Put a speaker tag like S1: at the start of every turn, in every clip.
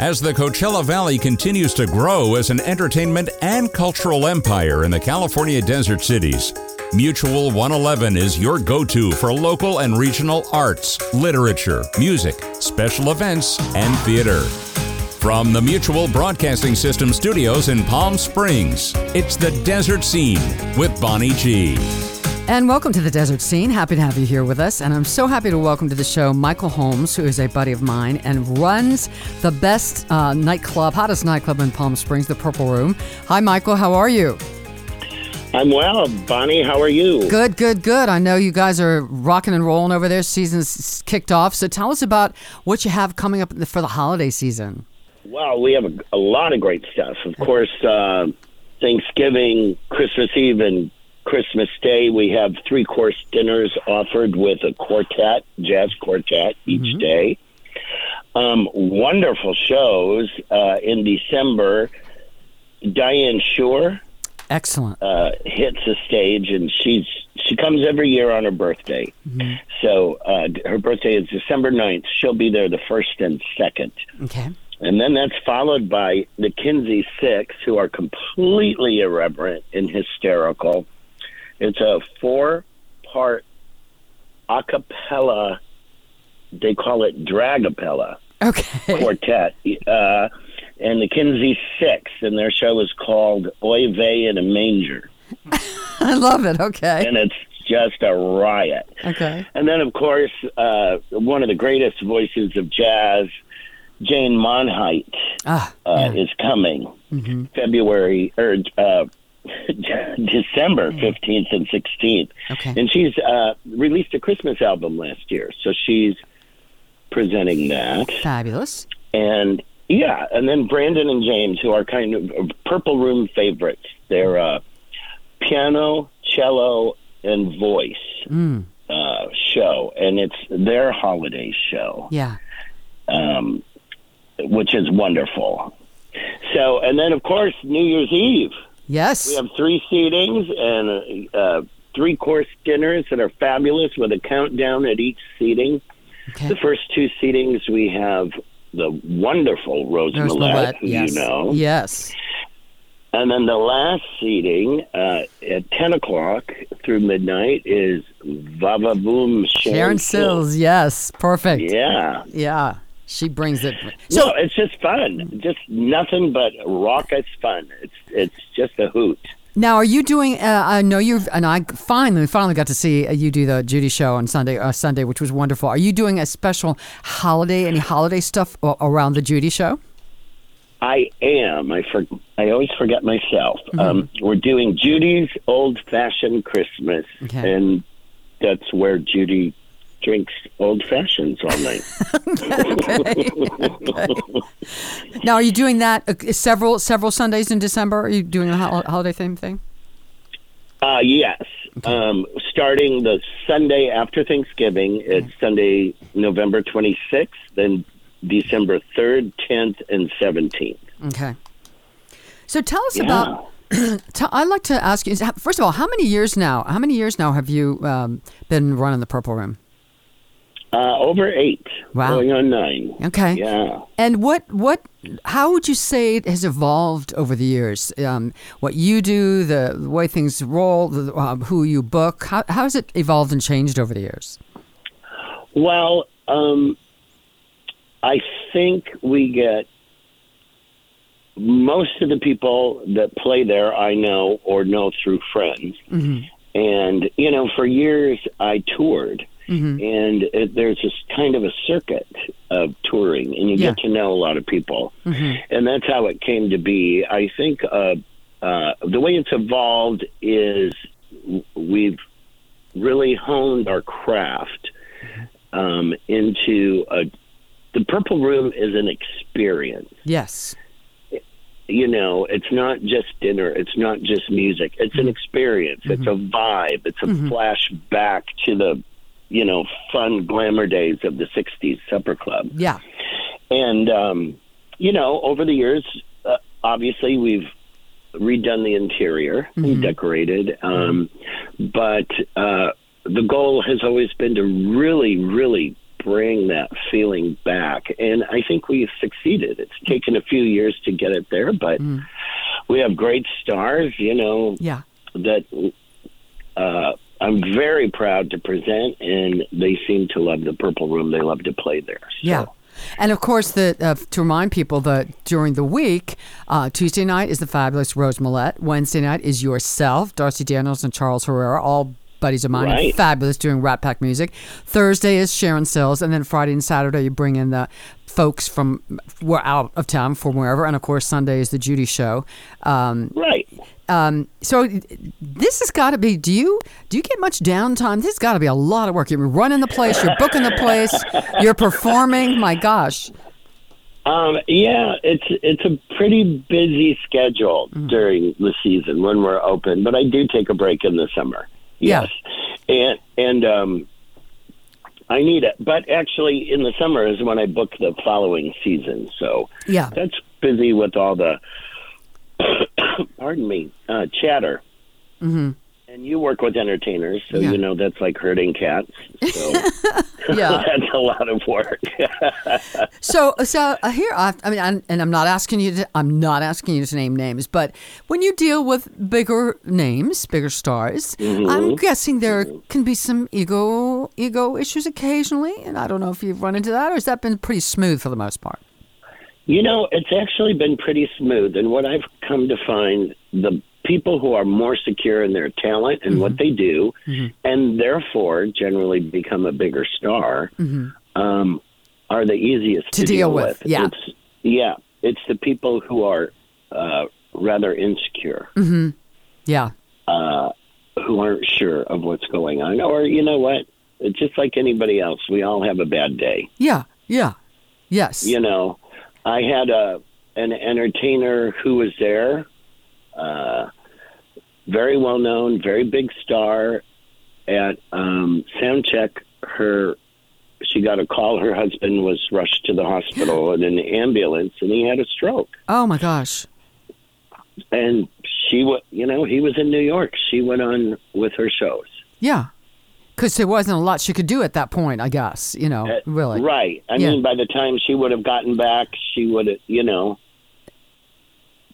S1: As the Coachella Valley continues to grow as an entertainment and cultural empire in the California desert cities, Mutual 111 is your go to for local and regional arts, literature, music, special events, and theater. From the Mutual Broadcasting System studios in Palm Springs, it's the Desert Scene with Bonnie G.
S2: And welcome to the Desert Scene. Happy to have you here with us. And I'm so happy to welcome to the show Michael Holmes, who is a buddy of mine and runs the best uh, nightclub, hottest nightclub in Palm Springs, the Purple Room. Hi, Michael. How are you?
S3: I'm well. Bonnie, how are you?
S2: Good, good, good. I know you guys are rocking and rolling over there. Season's kicked off. So tell us about what you have coming up for the holiday season.
S3: Well, we have a, a lot of great stuff. Of course, uh, Thanksgiving, Christmas Eve, and Christmas Day, we have three course dinners offered with a quartet, jazz quartet each
S2: Mm-hmm.
S3: day. Um, wonderful shows uh, in December. Diane Schuur
S2: Excellent.
S3: uh, hits the stage, and she's she comes every year on her birthday. So uh, her birthday is December 9th. She'll be there the first and second.
S2: Okay.
S3: And then that's followed by the Kinsey Sicks, who are completely irreverent and hysterical. It's a four part a cappella, they call it dragapella
S2: Okay.
S3: quartet. Uh, and the Kinsey Sicks, and their show is called Oy Vey in a Manger.
S2: I love it. Okay.
S3: And it's just a riot.
S2: Okay.
S3: And then, of course, uh, one of the greatest voices of jazz, Jane Monheit,
S2: Ah,
S3: uh,
S2: yeah.
S3: is coming February or uh, December fifteenth and sixteenth,
S2: Okay.
S3: and she's uh, released a Christmas album last year, so she's presenting that.
S2: Fabulous.
S3: And yeah, and then Brandon and James, who are kind of Purple Room favorites, they're uh, piano, cello, and voice
S2: Mm.
S3: uh, show, and it's their holiday show
S2: Yeah.
S3: um, which is wonderful. So, and then of course New Year's Eve,
S2: Yes.
S3: we have three seatings and uh, three course dinners that are fabulous with a countdown at each seating.
S2: Okay.
S3: The first two seatings we have the wonderful Rose,
S2: Rose Mallett,
S3: who
S2: yes.
S3: you know,
S2: Yes.
S3: and then the last seating uh, at ten o'clock through midnight is Vava Boom Sharon,
S2: Sharon Sills. Yes. Perfect.
S3: Yeah.
S2: Yeah. She brings it.
S3: So
S2: So,
S3: it's just fun. Just nothing but raucous fun. It's it's just a hoot.
S2: now are you doing? Uh, I know you've, and I finally, finally got to see you do the Judy show on Sunday, uh, Sunday, which was wonderful. Are you doing a special holiday, any holiday stuff around the Judy show?
S3: I am. I for, I always forget myself.
S2: Mm-hmm.
S3: Um, we're doing Judy's old fashioned Christmas,
S2: Okay.
S3: and that's where Judy drinks old fashions all night.
S2: Now, are you doing that uh, several several Sundays in December? Are you doing a hol- holiday theme thing?
S3: uh, yes. Um, starting the Sunday after Thanksgiving, it's Sunday, November 26th, then December 3rd, 10th, and 17th.
S2: Okay. So tell us
S3: Yeah.
S2: about. Tell, I'd like to ask you. First of all, how many years now? How many years now have you um, been running the Purple Room?
S3: Uh, over eight.
S2: Wow.
S3: Going on nine.
S2: Okay.
S3: Yeah.
S2: And what what how would you say it has evolved over the years? Um, what you do, the, the way things roll, the, uh, who you book. How how has it evolved and changed over the years?
S3: Well, um, I think we get most of the people that play there I know or know through friends. And, you know, for years I toured. And it, there's this kind of a circuit of touring, and you
S2: Yeah.
S3: get to know a lot of people. And that's how it came to be. I think uh, uh, the way it's evolved is we've really honed our craft um, into a. The Purple Room is an experience.
S2: Yes.
S3: You know, it's not just dinner. It's not just music. It's an experience. It's a vibe. It's a flashback to the, you know, fun glamour days of the '60s supper club.
S2: Yeah.
S3: And um, you know, over the years, uh, obviously we've redone the interior and decorated, um, but uh, the goal has always been to really, really bring that feeling back. And I think we've succeeded. It's taken a few years to get it there, but we have great stars, you know,
S2: Yeah.
S3: that uh, I'm very proud to present, and they seem to love the Purple Room. They love to play there. So.
S2: Yeah. And of course, the, uh, to remind people that during the week, uh, Tuesday night is the fabulous Rose Mallett. Wednesday night is yourself, Darcy Daniels and Charles Herrera, all buddies of mine,
S3: Right.
S2: fabulous doing Rat Pack music. Thursday is Sharon Sills, and then Friday and Saturday you bring in the folks from we're out of town from wherever, and of course Sunday is the Judy Show. Um,
S3: Right.
S2: Um, so this has got to be. Do you do you get much downtime? This has got to be a lot of work. You're running the place. You're booking the place. You're performing. My gosh.
S3: Um, yeah, it's it's a pretty busy schedule
S2: Mm-hmm.
S3: during the season when we're open, but I do take a break in the summer.
S2: Yeah.
S3: Yes, and and um, I need it. But actually, in the summer is when I book the following season. So
S2: Yeah.
S3: that's busy with all the pardon me uh, chatter.
S2: Mm-hmm.
S3: And you work with entertainers, so
S2: Yeah.
S3: you know that's like herding cats. So
S2: Yeah.
S3: that's a lot of work.
S2: So, so uh, here, I, I mean, I'm, and I'm not asking you to, I'm not asking you to name names, but when you deal with bigger names, bigger stars, I'm guessing there can be some ego, ego issues occasionally, and I don't know if you've run into that, or has that been pretty smooth for the most part?
S3: You know, it's actually been pretty smooth. And what I've come to find, the people who are more secure in their talent and what they do, and therefore generally become a bigger star, um, are the easiest
S2: To
S3: to,
S2: deal with, yeah.
S3: It's, yeah. It's the people who are uh, rather insecure,
S2: Yeah.
S3: uh, who aren't sure of what's going on. Or, you know what? It's just like anybody else. We all have a bad day.
S2: Yeah. Yeah. Yes.
S3: you know, I had a an entertainer who was there, uh, very well known, very big star. At um, sound check, her she got a call. Her husband was rushed to the hospital in an ambulance, and he had a stroke.
S2: Oh my gosh.
S3: And she, you know, he was in New York. She went on with her shows.
S2: Yeah. Because there wasn't a lot she could do at that point, I guess. You know,
S3: Uh,
S2: really.
S3: Right. I
S2: Yeah.
S3: mean, by the time she would have gotten back, she would have, you know.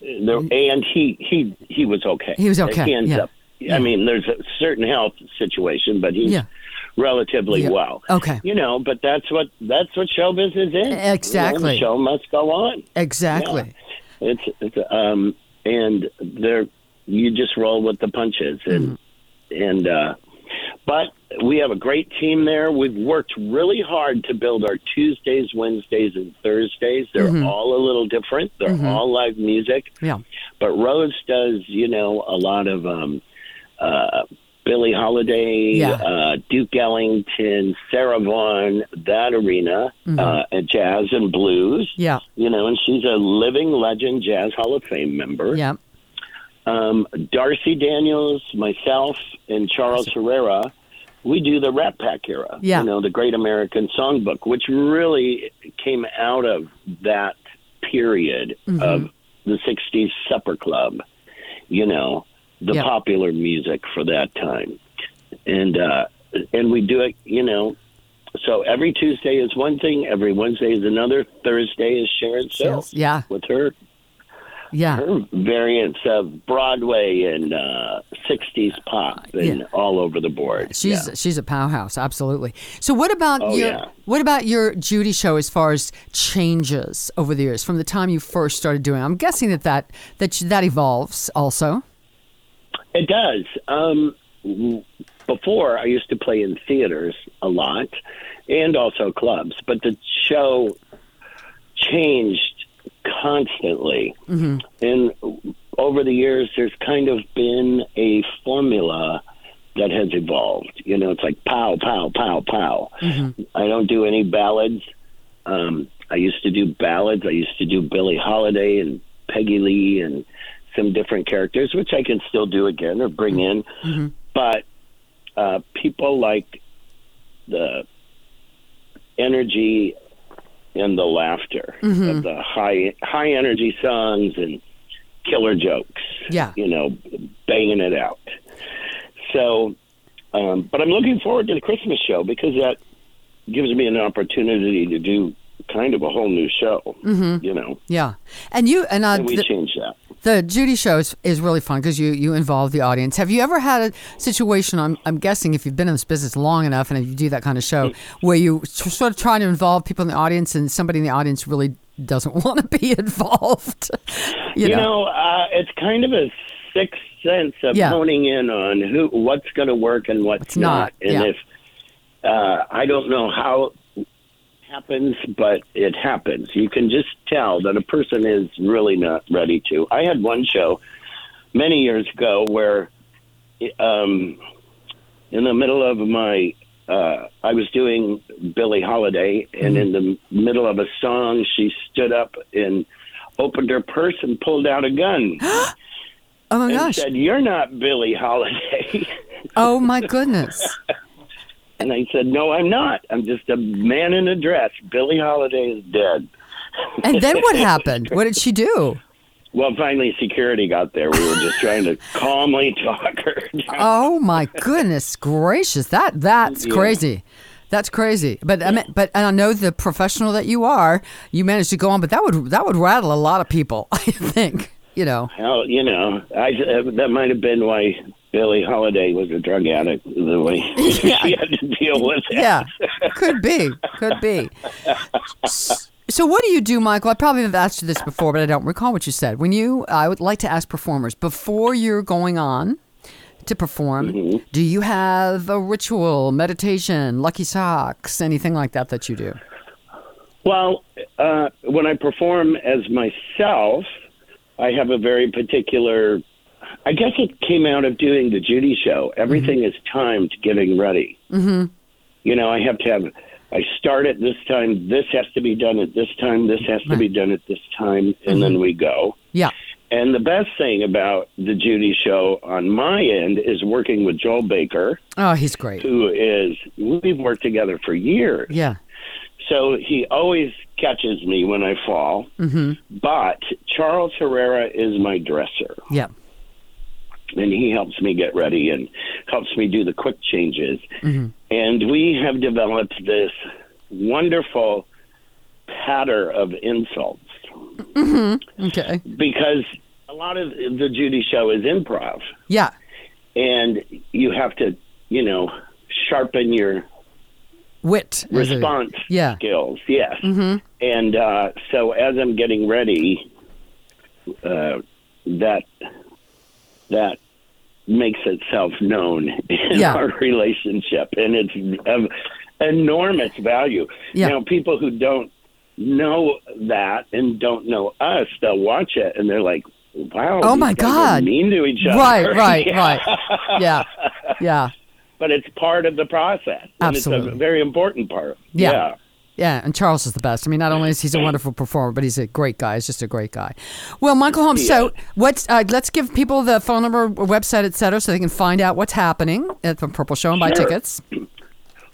S3: There, and he he he was okay.
S2: Mm. He was okay,
S3: He
S2: yeah.
S3: up. I mean, there's a certain health situation, but he's
S2: Yeah.
S3: relatively
S2: Yeah.
S3: well.
S2: Okay.
S3: You know, but that's what that's what show business is. You know,
S2: Exactly.
S3: the show must go on.
S2: Exactly.
S3: It's, it's um and there you just roll with the punches and
S2: Mm-hmm.
S3: and uh but we have a great team there. We've worked really hard to build our Tuesdays, Wednesdays, and Thursdays. They're
S2: Mm-hmm.
S3: all a little different. They're all live music.
S2: Yeah.
S3: But Rose does, you know, a lot of um, uh, Billie Holiday,
S2: Yeah.
S3: uh, Duke Ellington, Sarah Vaughan, that arena, uh, and jazz and blues.
S2: Yeah.
S3: You know, and she's a living legend, Jazz Hall of Fame member.
S2: Yeah.
S3: Um, Darcy Daniels, myself, and Charles Herrera, we do the Rat Pack era.
S2: Yeah.
S3: You know, the Great American Songbook, which really came out of that period
S2: Mm-hmm.
S3: of the 60s supper club, you know, the
S2: Yeah.
S3: popular music for that time. And, uh, and we do it, you know, so every Tuesday is one thing, every Wednesday is another, Thursday is Sharon Sills
S2: Yeah.
S3: with her
S2: Yeah.
S3: her variants of Broadway and uh, 60s pop and
S2: Yeah.
S3: all over the board.
S2: She's
S3: Yeah.
S2: she's a powerhouse, absolutely. So what about
S3: Oh,
S2: your
S3: yeah.
S2: what about your Judy show as far as changes over the years from the time you first started doing? it? I'm guessing that that that that evolves also.
S3: It does. Um, before, I used to play in theaters a lot and also clubs, but the show changed constantly. And over the years, there's kind of been a formula that has evolved. You know, it's like pow, pow, pow, pow. I don't do any ballads. Um, I used to do ballads. I used to do Billie Holiday and Peggy Lee and some different characters, which I can still do again or bring in. But uh, people like the energy and the laughter of the high high energy songs and killer jokes.
S2: Yeah.
S3: you know, banging it out. So, um, but I'm looking forward to the Christmas show because that gives me an opportunity to do kind of a whole new show. Mm-hmm. You know,
S2: Yeah, and you and, uh,
S3: and we
S2: the,
S3: changed that.
S2: the Judy show is, is really fun because you you involve the audience. Have you ever had a situation? I'm I'm guessing if you've been in this business long enough and if you do that kind of show where you s- sort of try to involve people in the audience and somebody in the audience really doesn't want to be involved. you,
S3: You
S2: know.
S3: know, uh, it's kind of a sixth sense of
S2: Yeah.
S3: honing in on who what's going to work and what's
S2: What's not,
S3: And
S2: yeah.
S3: if uh, I don't know how happens, but it happens. You can just tell that a person is really not ready to. I had one show many years ago where, um, in the middle of my uh, I was doing Billie Holiday, and in the middle of a song, she stood up and opened her purse and pulled out a gun
S2: oh my
S3: and
S2: gosh!
S3: said, "You're not Billie Holiday."
S2: Oh my goodness!
S3: And I said, "No, I'm not. I'm just a man in a dress. Billie Holiday is dead."
S2: And then what happened? What did she do?
S3: Well, finally, security got there. We were just trying to calmly talk her down.
S2: Oh my goodness gracious! That that's
S3: Yeah.
S2: crazy. That's crazy. But I mean, but and I know the professional that you are, you managed to go on. But that would that would rattle a lot of people. I think you know.
S3: Hell, you know, I uh, that might have been why Billie Holiday was a drug addict. The way she had to deal with it.
S2: Yeah, could be, could be. So, what do you do, Michael? I probably have asked you this before, but I don't recall what you said. When you, I would like to ask performers before you're going on to perform, do you have a ritual, meditation, lucky socks, anything like that that you do?
S3: Well, uh, when I perform as myself, I have a very particular. I guess it came out of doing the Judy show. Everything is timed getting ready. Mm-hmm. You know, I have to have. I start at this time. This has to be done at this time. This has to be done at this time, and then we go.
S2: Yeah.
S3: And the best thing about the Judy show on my end is working with Joel Baker,
S2: Oh, he's great.
S3: who is we've worked together for years.
S2: Yeah.
S3: So he always catches me when I fall. Mm-hmm. But Charles Herrera is my dresser,
S2: Yeah.
S3: And he helps me get ready and helps me do the quick changes. And we have developed this wonderful patter of insults
S2: Okay.
S3: because a lot of the Judy show is improv,
S2: Yeah.
S3: and you have to, you know, sharpen your
S2: Wit.
S3: response
S2: Yeah.
S3: skills. Yes. And uh, so as I'm getting ready, uh, that that makes itself known in
S2: Yeah.
S3: our relationship, and it's of enormous value.
S2: Yeah.
S3: Now, people who don't know that and don't know us, they'll watch it and they're like, "Wow,
S2: Oh my God.
S3: mean to each other."
S2: Right. Right.
S3: Yeah.
S2: Right. Yeah. Yeah.
S3: But it's part of the process. And It's
S2: Absolutely.
S3: a very important part.
S2: Yeah.
S3: yeah.
S2: Yeah, and Charles is the best. I mean, not only is he a wonderful performer, but he's a great guy. He's just a great guy. Well, Michael Holmes. So, what's uh, let's give people the phone number, website, et cetera, so they can find out what's happening at the Purple Show and buy
S3: Sure.
S2: tickets.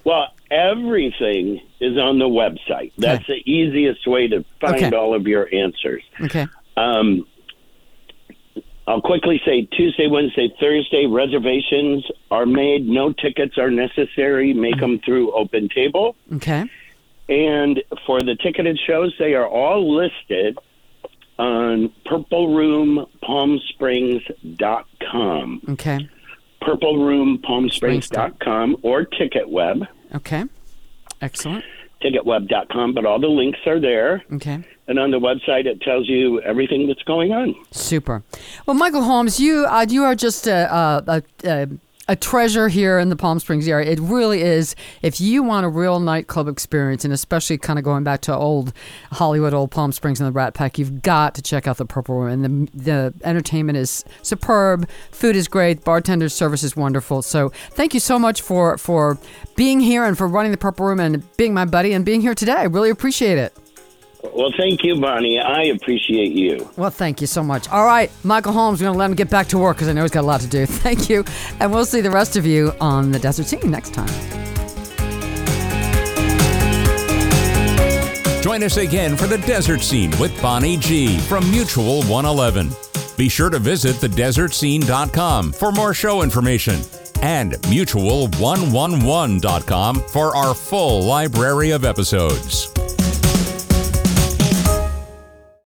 S3: Well, everything is on the website. That's the easiest way to find
S2: Okay.
S3: all of your answers.
S2: Okay.
S3: Um, I'll quickly say Tuesday, Wednesday, Thursday reservations are made. No tickets are necessary. Make them through Open Table.
S2: Okay.
S3: And for the ticketed shows, they are all listed on purpleroompalmsprings.com.
S2: Okay.
S3: purpleroompalmsprings.com or TicketWeb,
S2: Okay. Excellent.
S3: ticketweb.com, but all the links are there.
S2: Okay.
S3: And on the website, it tells you everything that's going on.
S2: Super. Well, Michael Holmes, you uh, you are just a, a, a, a treasure here in the Palm Springs area. It really is. If you want a real nightclub experience, and especially kind of going back to old Hollywood, old Palm Springs, and the Rat Pack, you've got to check out the Purple Room. And the the entertainment is superb. Food is great. Bartender service is wonderful. So thank you so much for for being here and for running the Purple Room and being my buddy and being here today. I really appreciate it.
S3: Well, thank you, Bonnie. I appreciate you.
S2: Well, thank you so much. All right, Michael Holmes, we're going to let him get back to work because I know he's got a lot to do. Thank you. And we'll see the rest of you on the Desert Scene next time.
S1: Join us again for the Desert Scene with Bonnie G from Mutual 111. Be sure to visit thedesertscene.com for more show information. and mutual111.com for our full library of episodes.